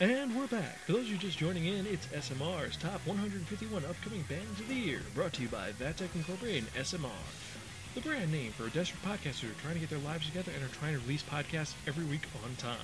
And we're back. For those of you just joining in, it's SMR's Top 151 Upcoming Bands of the Year, brought to you by Vatech Incorporated and SMR. The brand name for desperate podcasters who are trying to get their lives together and are trying to release podcasts every week on time.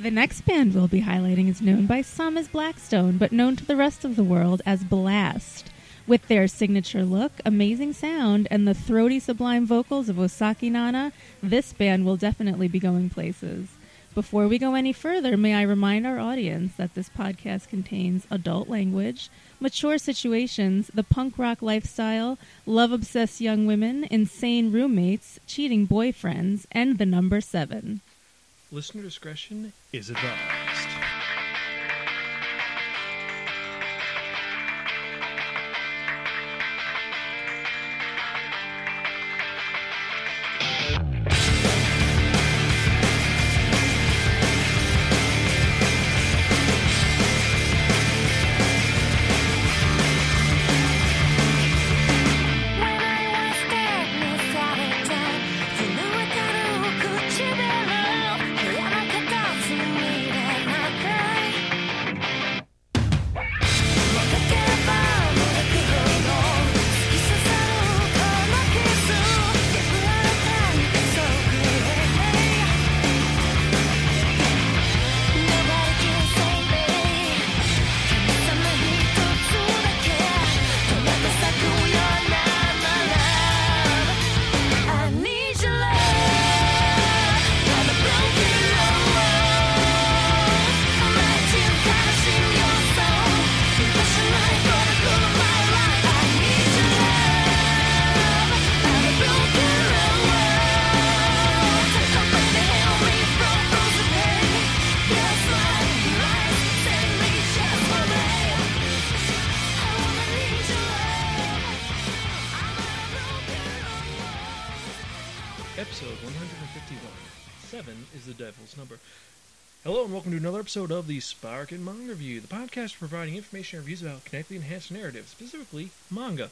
The next band we'll be highlighting is known by some as Blackstone, but known to the rest of the world as Blast. With their signature look, amazing sound, and the throaty, sublime vocals of Osaki Nana, this band will definitely be going places. Before we go any further, may I remind our audience that this podcast contains adult language, mature situations, the punk rock lifestyle, love obsessed young women, insane roommates, cheating boyfriends, and the number seven. Listener discretion is advised. The devil's number. Hello and welcome to another episode of the Spark and Manga Review, the podcast providing information and reviews about kinetically enhanced narrative, specifically manga.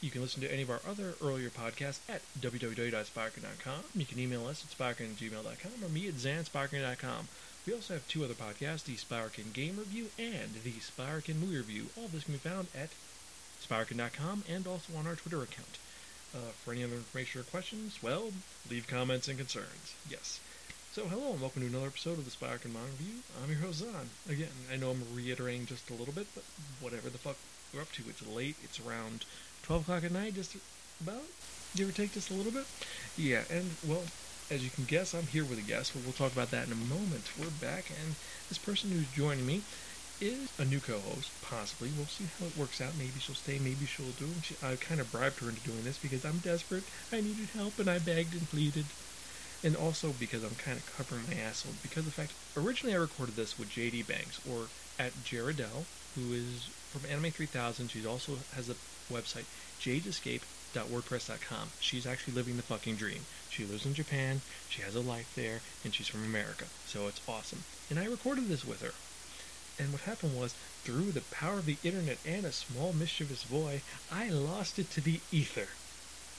You can listen to any of our other earlier podcasts at www.sparkin.com. You can email us at sparkin@gmail.com or me at zansparkin.com. We also have two other podcasts, the Sparkin Game Review and the Sparkin Movie Review. All of this can be found at sparkin.com and also on our Twitter account. Uh, for any other information or questions, well, leave comments and concerns. Yes. So, hello and welcome to another episode of the Spark and Manga Review. I'm your host, Zan. Again, I know I'm reiterating just a little bit, but whatever the fuck we're up to. It's late. It's around 12 o'clock at night, just about. Give or take just a little bit. Yeah, and, well, as you can guess, I'm here with a guest. But we'll talk about that in a moment. We're back, and this person who's joining me is a new co-host, possibly. We'll see how it works out. Maybe she'll stay, maybe she'll do. She, I kind of bribed her into doing this because I'm desperate. I needed help, and I begged and pleaded. And also because I'm kind of covering my asshole because the fact originally I recorded this with JD Banks or at Jaredell, who is from Anime 3000. She also has a website, jadeescape.wordpress.com. She's actually living the fucking dream. She lives in Japan, she has a life there, and she's from America. So it's awesome. And I recorded this with her. And what happened was, through the power of the internet and a small mischievous boy, I lost it to the ether.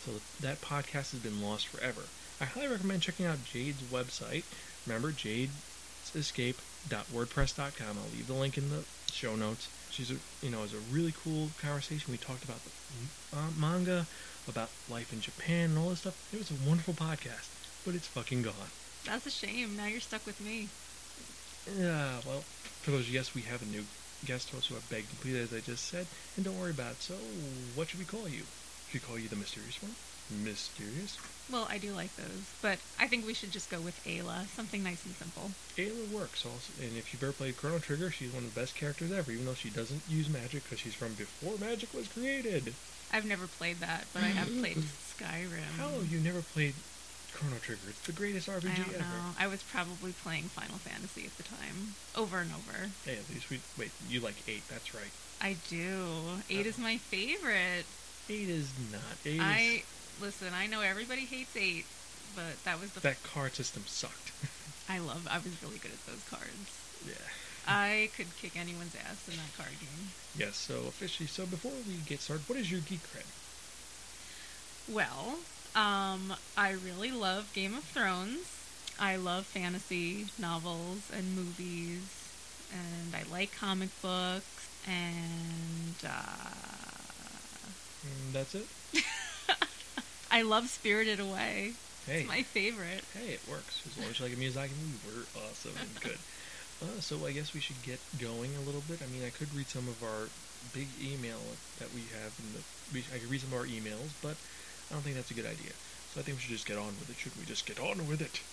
So that podcast has been lost forever. I highly recommend checking out Jade's website. Remember, jadeescape.wordpress.com. I'll leave the link in the show notes. She's a, you know, it was a really cool conversation. We talked about the uh, manga, about life in Japan, and all this stuff. It was a wonderful podcast, but it's fucking gone. That's a shame. Now you're stuck with me. Yeah, well, for those, yes, we have a new guest host who I begged and pleaded, as I just said, and don't worry about it. So, what should we call you? Should we call you the mysterious one? Mysterious? Well, I do like those, but I think we should just go with Ayla. Something nice and simple. Ayla works also, and if you've ever played Chrono Trigger, she's one of the best characters ever, even though she doesn't use magic because she's from before magic was created. I've never played that, but I have played Skyrim. How you never played Chrono Trigger? It's the greatest RPG I don't ever. know. I was probably playing Final Fantasy at the time, over and over. Hey, at least we wait. You like eight? That's right. I do. Eight is my favorite. Eight is not. Eight I is listen. I know everybody hates eight, but that was the. that card system sucked. I love. I was really good at those cards. yeah. I could kick anyone's ass in that card game. Yes. So officially, so before we get started, what is your geek cred? Well, um, I really love Game of Thrones. I love fantasy novels and movies. and I like comic books, and uh, Mm, that's it. I love Spirited Away. Hey, It's my favorite. hey, it works. As long as you like a Miyazaki movie, we're awesome and good. Uh, so I guess we should get going a little bit. I mean, I could read some of our big email that we have in the. We, I could read some of our emails, but I don't think that's a good idea. So I think we should just get on with it. Shouldn't we just get on with it?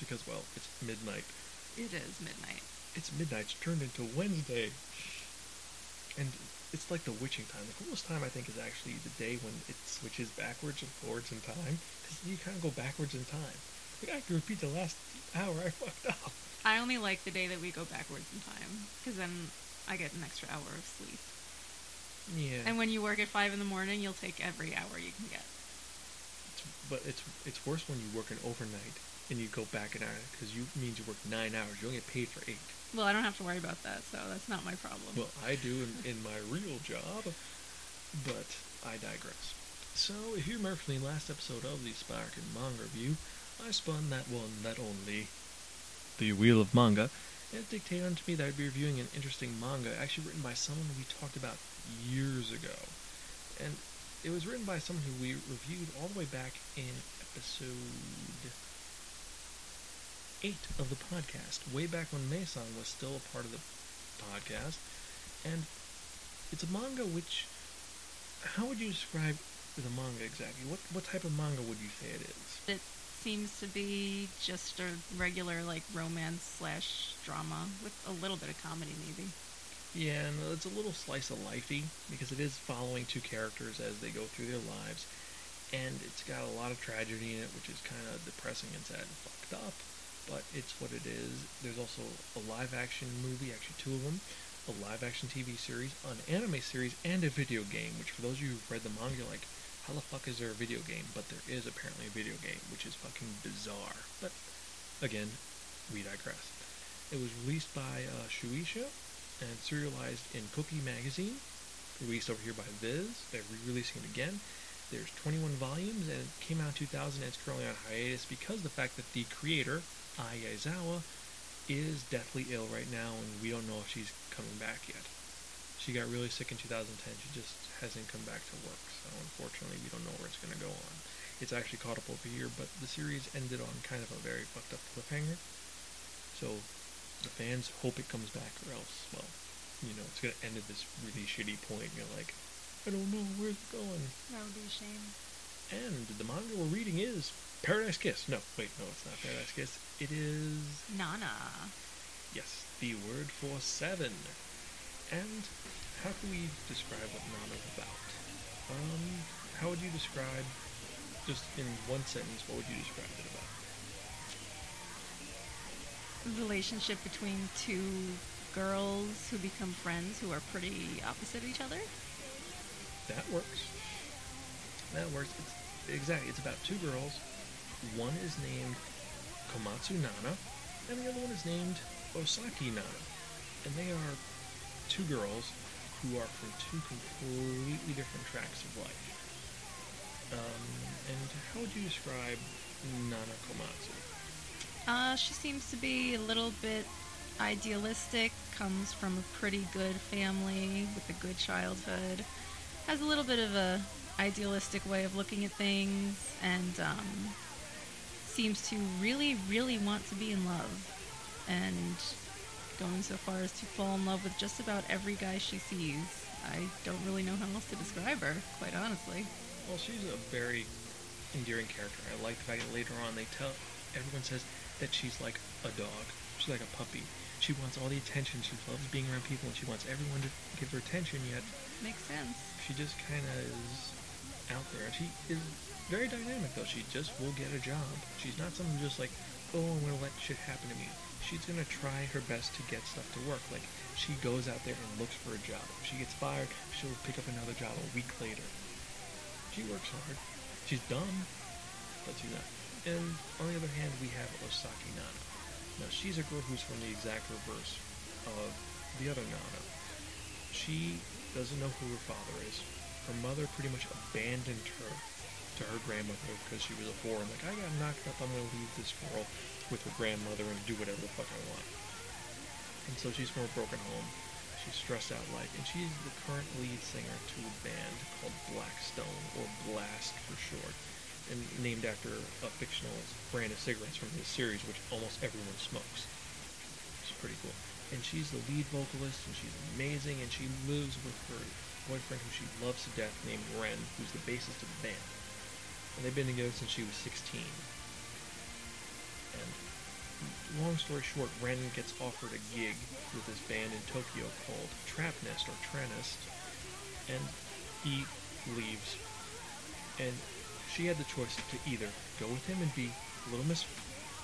Because well, it's midnight. It is midnight. It's midnight it's turned into Wednesday, and it's like the witching time. The coolest time I think is actually the day when it switches backwards and forwards in time, because you kind of go backwards in time. Like I have to repeat the last hour I fucked up. I only like the day that we go backwards in time because then I get an extra hour of sleep. Yeah, And when you work at five in the morning, you'll take every hour you can get. it's, but it's it's worse when you work an overnight and you go back an hour because you means you work nine hours. You only get paid for eight. Well, I don't have to worry about that, so that's not my problem. Well, I do in, in my real job, but I digress. So, if you remember from the last episode of the Spark and Manga Review, I spun that one, that only, the Wheel of Manga, and it dictated unto me that I'd be reviewing an interesting manga actually written by someone we talked about years ago. And it was written by someone who we reviewed all the way back in episode 8 of the podcast, way back when Mason was still a part of the podcast. And it's a manga which. How would you describe the manga exactly? What what type of manga would you say it is? It seems to be just a regular, like, romance slash drama with a little bit of comedy, maybe. Yeah, and it's a little slice of lifey because it is following two characters as they go through their lives, and it's got a lot of tragedy in it, which is kind of depressing and sad and fucked up. But it's what it is. There's also a live action movie, actually two of them, a live action TV series, an anime series, and a video game. Which for those of you who've read the manga, you're like, how the fuck is there a video game? But there is apparently a video game, which is fucking bizarre. But again, we digress. It was released by uh, Shueisha and serialized in Cookie Magazine, released over here by Viz. They're re-releasing it again. There's 21 volumes, and it came out in 2000. And it's currently on hiatus because of the fact that the creator, Ai Yazawa, is deathly ill right now, and we don't know if she's coming back yet. She got really sick in 2010. She just hasn't come back to work, so unfortunately, we don't know where it's going to go on. It's actually caught up over here, but the series ended on kind of a very fucked up cliffhanger. So the fans hope it comes back, or else, well, you know, it's going to end at this really shitty point. And you're like, I don't know where it's going. That would be a shame. And the manga we're reading is Paradise Kiss. No, wait, no, it's not Paradise Kiss. It is Nana. yes, the word for seven. And how can we describe what Nana's about? Um, how would you describe, just in one sentence, what would you describe it about? The relationship between two girls who become friends who are pretty opposite each other. That works. That works. It's, exactly. It's about two girls. One is named Komatsu Nana, and the other one is named Osaki Nana. And they are two girls who are from two completely different tracks of life. Um, and how would you describe Nana Komatsu? Uh, she seems to be a little bit idealistic, comes from a pretty good family with a good childhood, has a little bit of a idealistic way of looking at things, and um, seems to really, really want to be in love, and going so far as to fall in love with just about every guy she sees. I don't really know how else to describe her, quite honestly. Well, she's a very endearing character. I like the fact that later on they tell everyone says that she's like a dog. She's like a puppy. She wants all the attention. She loves being around people, and she wants everyone to give her attention. Yet Makes sense. she just kind of is out there. She is very dynamic, though. She just will get a job. She's not someone just like, oh, I'm gonna let shit happen to me. She's gonna try her best to get stuff to work. Like she goes out there and looks for a job. If she gets fired, she'll pick up another job a week later. She works hard. She's dumb, but she's not. And on the other hand, we have Osaki Nana. Now she's a girl who's from the exact reverse of the other Nana. She doesn't know who her father is. Her mother pretty much abandoned her to her grandmother because she was a whore and like I got knocked up. I'm gonna leave this girl with her grandmother and do whatever the fuck I want. And so she's from a broken home. She's stressed out life, and she's the current lead singer to a band called Blackstone, or Blast for short, and named after a fictional brand of cigarettes from his series, which almost everyone smokes. It's pretty cool. And she's the lead vocalist, and she's amazing, and she lives with her boyfriend, who she loves to death, named Ren, who's the bassist of the band. And they've been together since she was 16. And long story short, Ren gets offered a gig with this band in Tokyo called Trap Nest or Tranest, and he leaves. And she had the choice to either go with him and be Little Miss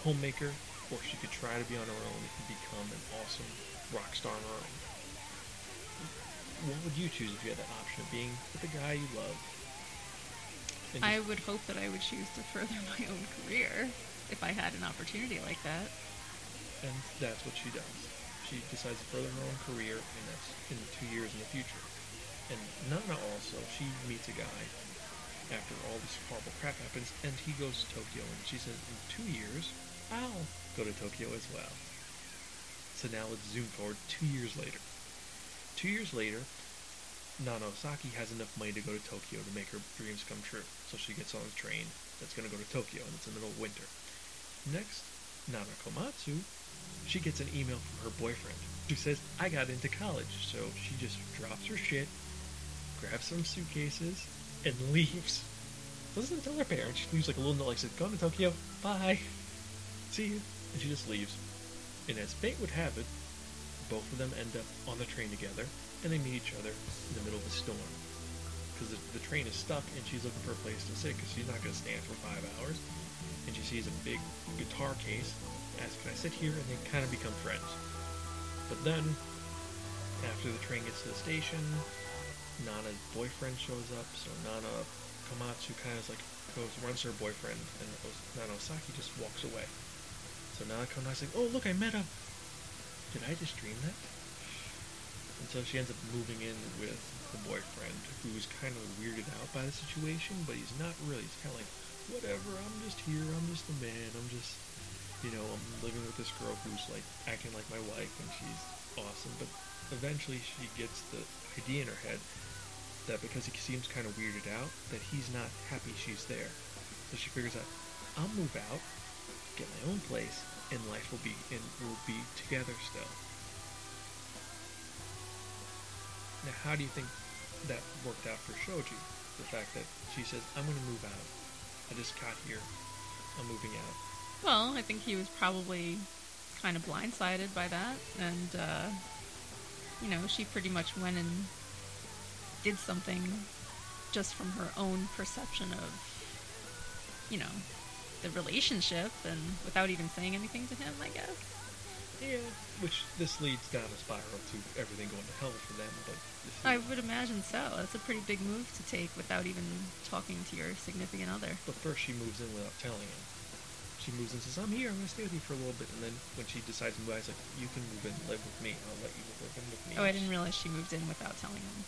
Homemaker, or she could try to be on her own and become an awesome rock star on her own. What would you choose if you had that option of being with the guy you love? and I would hope that I would choose to further my own career if I had an opportunity like that. And that's what she does. She decides to further her own career, and that's in two years in the future. And Nana also, she meets a guy after all this horrible crap happens, and he goes to Tokyo, and she says, in two years, I'll go to Tokyo as well. So now let's zoom forward two years later. Two years later, Nana Osaki has enough money to go to Tokyo to make her dreams come true. So she gets on a train that's going to go to Tokyo, and it's in the middle of winter. Next, Nana Komatsu, she gets an email from her boyfriend who says, I got into college. So she just drops her shit, grabs some suitcases, and leaves. Doesn't tell her parents. She leaves like a little note like says, Going to Tokyo. Bye. See you. And she just leaves. And as fate would have it, both of them end up on the train together, and they meet each other in the middle of a storm. Because the, the train is stuck, and she's looking for a place to sit, because she's not going to stand for five hours. And she sees a big guitar case, asks, Can I sit here? And they kind of become friends. But then, after the train gets to the station, Nana's boyfriend shows up, so Nana Komatsu kind of like goes runs her boyfriend, and Nana Osaki just walks away. So Nana Komatsu's like, "Oh look, I met him. Did I just dream that?" And so she ends up moving in with the boyfriend, who's kind of weirded out by the situation, but he's not really. He's kind of like, "Whatever, I'm just here. I'm just a man. I'm just, you know, I'm living with this girl who's like acting like my wife, and she's awesome." But eventually, she gets the idea in her head that because he seems kind of weirded out, that he's not happy she's there. So she figures out, I'll move out, get my own place, and life will be and we'll be together still. Now, how do you think that worked out for Shoji? The fact that she says, "I'm going to move out. I just got here. I'm moving out." Well, I think he was probably kind of blindsided by that, and uh, you know, she pretty much went and did something just from her own perception of, you know, the relationship, and without even saying anything to him, I guess. Yeah, which this leads down a spiral to everything going to hell for them. But I would imagine so. That's a pretty big move to take without even talking to your significant other. But first, she moves in without telling him. She moves in and says, I'm here, I'm going to stay with you for a little bit. And then when she decides to move out, he's like, You can move in, live with me. I'll let you live in with me. Oh, I didn't realize she moved in without telling him.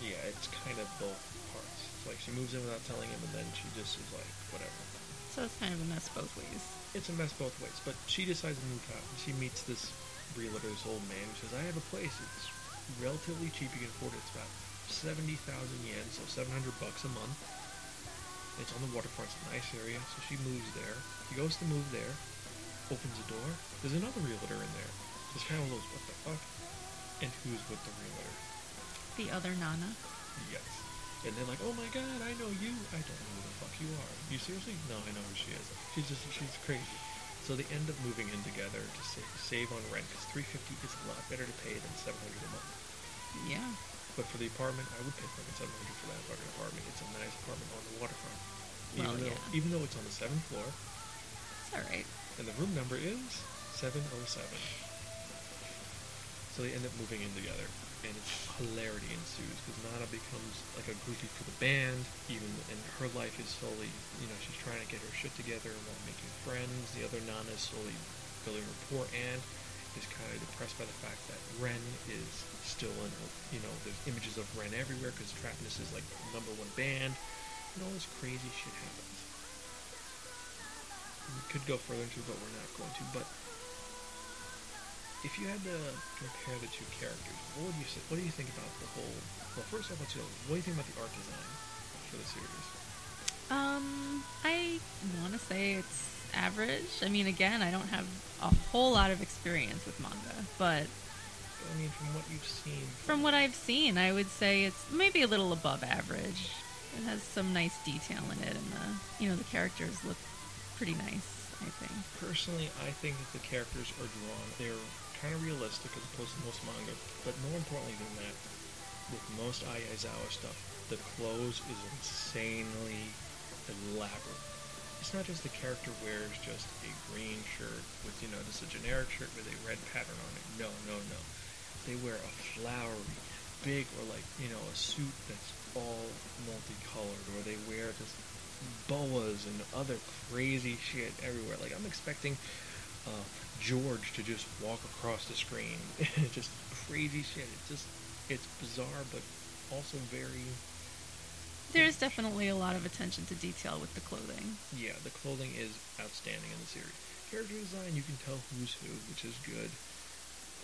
Yeah, it's kind of both parts. It's like she moves in without telling him, and then she just is like, Whatever. So it's kind of a mess both ways. It's a mess both ways. But she decides to move out. She meets this realtor, this old man, who says, I have a place. It's relatively cheap. You can afford it. It's about 70,000 yen, so 700 bucks a month. It's on the waterfront. It's a nice area. So she moves there. She goes to move there, opens the door. There's another realtor in there. Just kind of goes, what the fuck? And who's with the realtor? The other Nana. Yes. And they're like, oh my god, I know you. I don't know who the fuck you are. You seriously? No, I know who she is. She's just, she's crazy. So they end up moving in together to save, save on rent because 350 is a lot better to pay than 700 a month. Yeah. But for the apartment, I would pay fucking 700 for that fucking apartment. It's a nice apartment on the waterfront. Even Well, though, yeah. even though it's on the seventh floor, It's alright. and the room number is 707. So they end up moving in together, and hilarity ensues because Nana becomes like a groupie for the band, even and her life is slowly, you know, she's trying to get her shit together while making friends. The other Nana is slowly building rapport and is kind of depressed by the fact that Ren is still in, her, you know, there's images of Ren everywhere because Trapnest is like number one band, and all this crazy shit happens. We could go further into it, but we're not going to. But if you had to compare the two characters, what would you say? What do you think about the whole? Well, first off, let's go. What do you think about the art design for the series? Um, I want to say it's average. I mean, again, I don't have a whole lot of experience with manga, but I mean, from what you've seen. from what I've seen, I would say it's maybe a little above average. It has some nice detail in it, and the you know the characters look pretty nice. I think. Personally, I think that the characters are drawn. They're kind of realistic as opposed to most manga. But more importantly than that, with most Ai Yazawa stuff, the clothes is insanely elaborate. It's not just the character wears just a green shirt with, you know, just a generic shirt with a red pattern on it. No, no, no. They wear a flowery, big, or like, you know, a suit that's all multicolored, or they wear just boas and other crazy shit everywhere. Like I'm expecting uh, George to just walk across the screen, It's just crazy shit. It's just it's bizarre, but also very There's definitely a lot of attention to detail with the clothing. yeah. The clothing is outstanding in the series. Character design, you can tell who's who, which is good.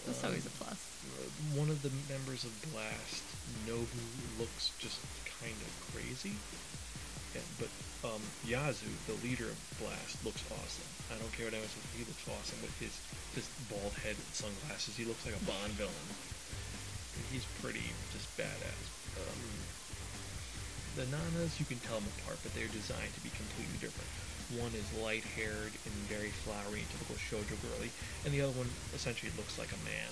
That's Um, always a plus. uh, one of the members of Blast, Nobu, looks just kind of crazy. Yeah, but um, Yasu, the leader of Blast, looks awesome. I don't care what anyone says, he looks awesome with his this bald head and sunglasses. He looks like a Bond villain. He's pretty just badass. Um, the Nanas, you can tell them apart, but they're designed to be completely different. One is light-haired and very flowery and typical shoujo girly, and the other one essentially looks like a man.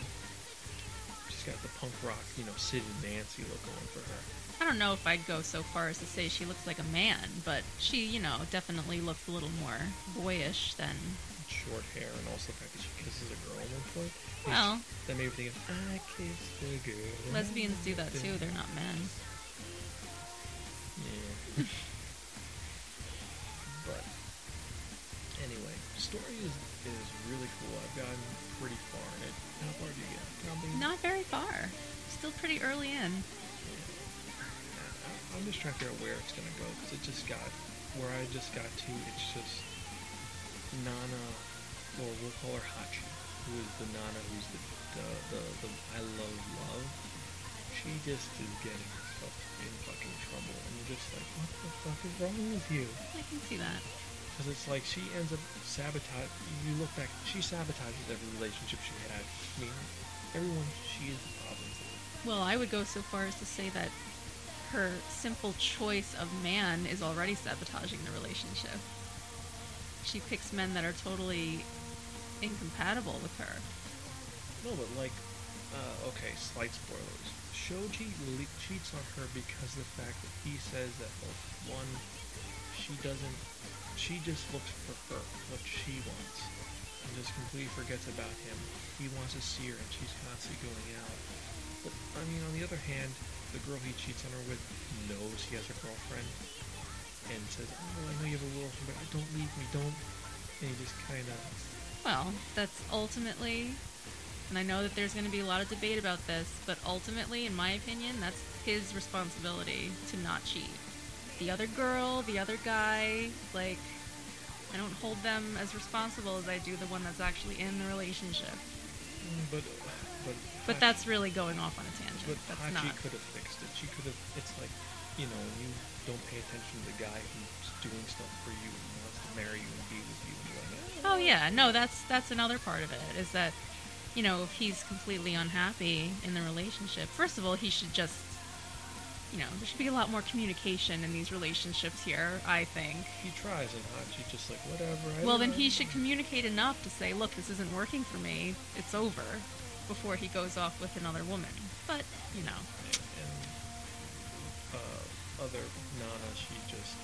She's got the punk rock, you know, Sid and Nancy look going for her. I don't know if I'd go so far as to say she looks like a man, but she, you know, definitely looks a little more boyish than. Short hair, and also the fact that she kisses a girl at one point. Well, that made me think of, I kissed a girl. lesbians do that too. They're not men. Yeah. but anyway, story is is really cool. I've gotten pretty far in it. How far do you get? Probably. Not very far. Still pretty early in. I'm just trying to figure out where it's gonna go because it just got where I just got to. It's just Nana, or we'll call her Hachi, who is the Nana who's the the the, the I love love. She just is getting herself in fucking trouble, and you're just like, what the fuck is wrong with you? I can see that. Because it's like she ends up sabotage. You look back, she sabotages every relationship she had. I mean, everyone she is the problem. Well, I would go so far as to say that her simple choice of man is already sabotaging the relationship. She picks men that are totally incompatible with her. No, but like, uh, okay, slight spoilers. Shoji le- cheats on her because of the fact that he says that well, one, she doesn't, she just looks for her, what she wants, and just completely forgets about him. He wants to see her, and she's constantly going out. But I mean, on the other hand, the girl he cheats on her with knows he has a girlfriend, and says, "Oh, I know you have a girlfriend, but don't leave me, don't." And he just kind of Well, that's ultimately, and I know that there's going to be a lot of debate about this, but ultimately, in my opinion, that's his responsibility to not cheat. The other girl, the other guy, like, I don't hold them as responsible as I do the one that's actually in the relationship. Mm, But but But that's really going off on a tangent. but That's Hachi not. could have fixed it. She could have. It's like you know, when you don't pay attention to the guy who's doing stuff for you and wants to marry you and be with you, and like, Oh yeah, no, that's that's another part of it is that you know if he's completely unhappy in the relationship, first of all, he should just you know there should be a lot more communication in these relationships here. I think. he tries, and Hachi's just like, whatever. I Well, then he should communicate enough to say, look, this isn't working for me. It's over, before he goes off with another woman. But you know, And uh, other Nana, she just.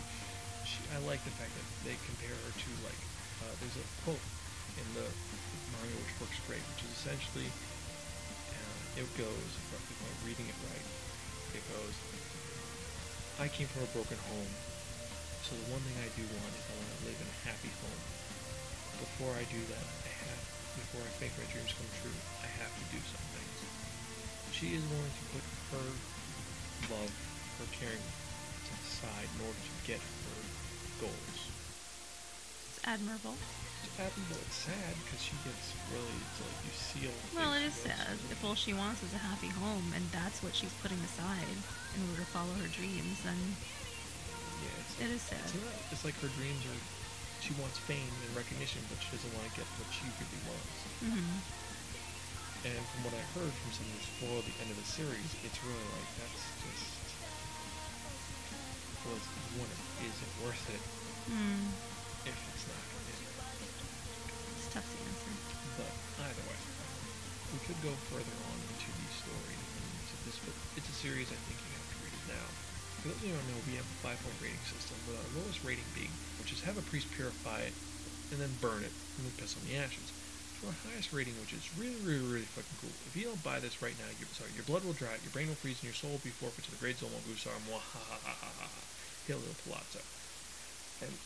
She, I like the fact that they compare her to like. Uh, there's a quote in the manga which works great, which is essentially. Uh, it goes, if I'm reading it right, it goes. I came from a broken home, so the one thing I do want is I want to live in a happy home. Before I do that, I have, before I make my dreams come true, I have to do some things. She is willing to put her love, her caring to the side in order to get her goals. it's admirable. it's but it's sad because she gets really it's like you seal. Well, it is sad. If all she wants is a happy home, and that's what she's putting aside in order to follow her dreams, then Yeah, it's, it is sad. it's not. It's like her dreams are. She wants fame and recognition, but she doesn't want to get what she really wants. hmm And from what I heard from some of who spoiled the end of the series, it's really like that's just was one is it worth it Mm. if it's not is it? It's tough to answer. But either way, we could go further on into the story and into this, but it's a series I think you have to read it now. For those of you who don't know, we have a five-point rating system with our lowest rating being, which is have a priest purify it and then burn it and then piss on the ashes. To our highest rating, which is really, really, really fucking cool. If you don't buy this right now, your sorry, your blood will dry, your brain will freeze, and your soul will be forfeit to the great Zolmo Gusar Mwahahaha Hail Little Palazzo. And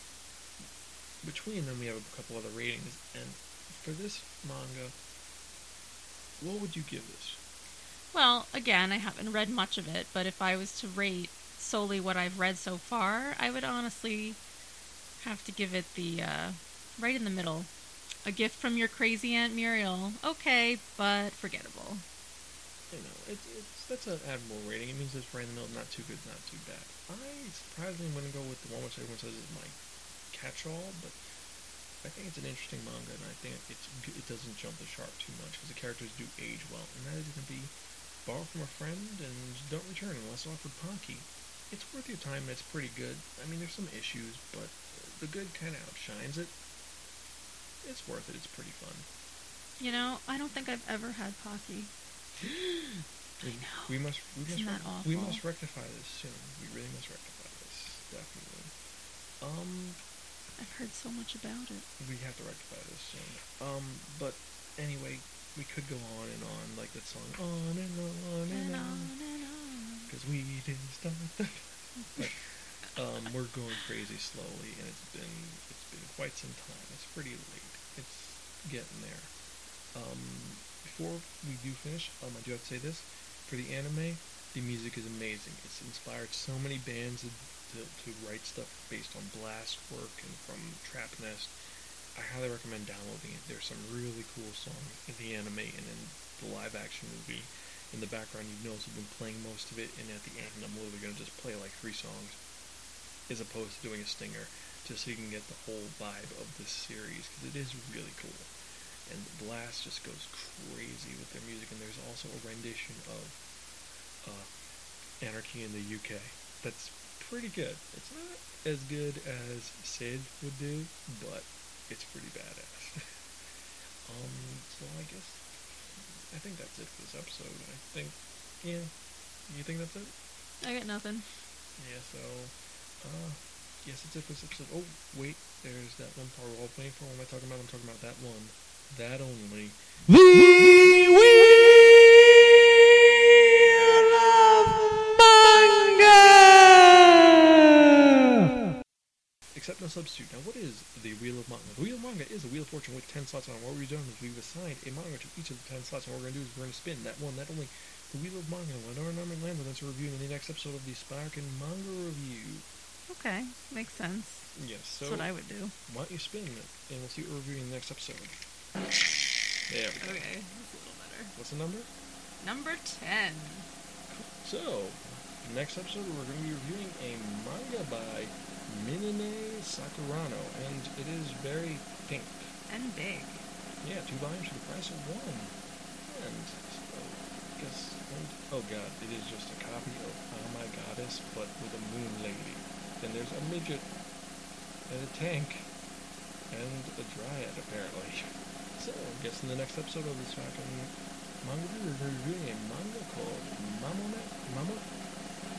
between them, we have a couple other ratings. And for this manga, what would you give this? Well, again, I haven't read much of it, but if I was to rate solely what I've read so far, I would honestly have to give it the uh, right in the middle. A gift from your crazy Aunt Muriel. Okay, but forgettable. You know, it, it's that's an admirable rating. It means it's right in the middle, not too good, not too bad. I surprisingly am going to go with the one which everyone says is my catch-all, but I think it's an interesting manga, and I think it's it doesn't jump the shark too much because the characters do age well, and that is going to be borrow from a friend and don't return unless offered Pocky. It's worth your time. It's pretty good. I mean, there's some issues, but the good kind of outshines it. It's worth it. It's pretty fun. You know, I don't think I've ever had Pocky. We, know. we must we must Isn't that rec- we must rectify this soon. We really must rectify this definitely. Um, I've heard so much about it. we have to rectify this soon. Um, but anyway, we could go on and on like that song on and on and And on on and on. Because we didn't start the. but um, we're going crazy slowly, and it's been it's been quite some time. It's pretty late. It's getting there. Um, before we do finish, um, I do have to say this: for the anime, the music is amazing. It's inspired so many bands to, to, to write stuff based on Blast work and from Trap Nest. I highly recommend downloading it. There's some really cool songs in the anime and in the live action movie. In the background, you notice I've been playing most of it, and at the end, I'm literally going to just play like three songs, as opposed to doing a stinger, just so you can get the whole vibe of this series, because it is really cool. And Blast just goes crazy with their music, and there's also a rendition of uh, Anarchy in the UK. That's pretty good. It's not as good as Sid would do, but it's pretty badass. um, so I guess I think that's it for this episode. I think, yeah, you think that's it? I got nothing. Yeah. So, uh, yes, that's it for this episode. Oh, wait, there's that one part we're all waiting for. What am I talking about? I'm talking about that one, that only. Accept no substitute. Now, what is the Wheel of Manga? The Wheel of Manga is a Wheel of Fortune with 10 slots on it. What we've done is we've assigned a manga to each of the 10 slots, and what we're going to do is we're going to spin that one, that only, the Wheel of Manga. Whenever number lands on, that's a review in the next episode of the Sparkin Manga Review. Okay, makes sense. Yes, so That's what I would do. why don't you spin it, and we'll see what we're reviewing in the next episode. There we go. Okay, that's a little better. What's the number? Number 10. So, next episode we're going to be reviewing a manga by Minene Sakurano, and it is very pink. And big. Yeah, two volumes for the price of one. And oh, so, I guess, and, oh god, it is just a copy of Oh My Goddess, but with a moon lady. Then there's a midget, and a tank, and a dryad, apparently. So, I guess in the next episode of this fucking manga, we're reviewing a manga called Mamone, Mamo,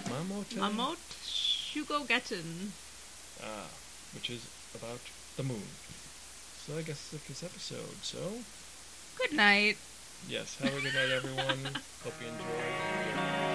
Mamote? Mamot Shugogetten ah, which is about the moon. So I guess that's this episode. So, good night. Yes, have a good night, everyone. Hope you enjoy.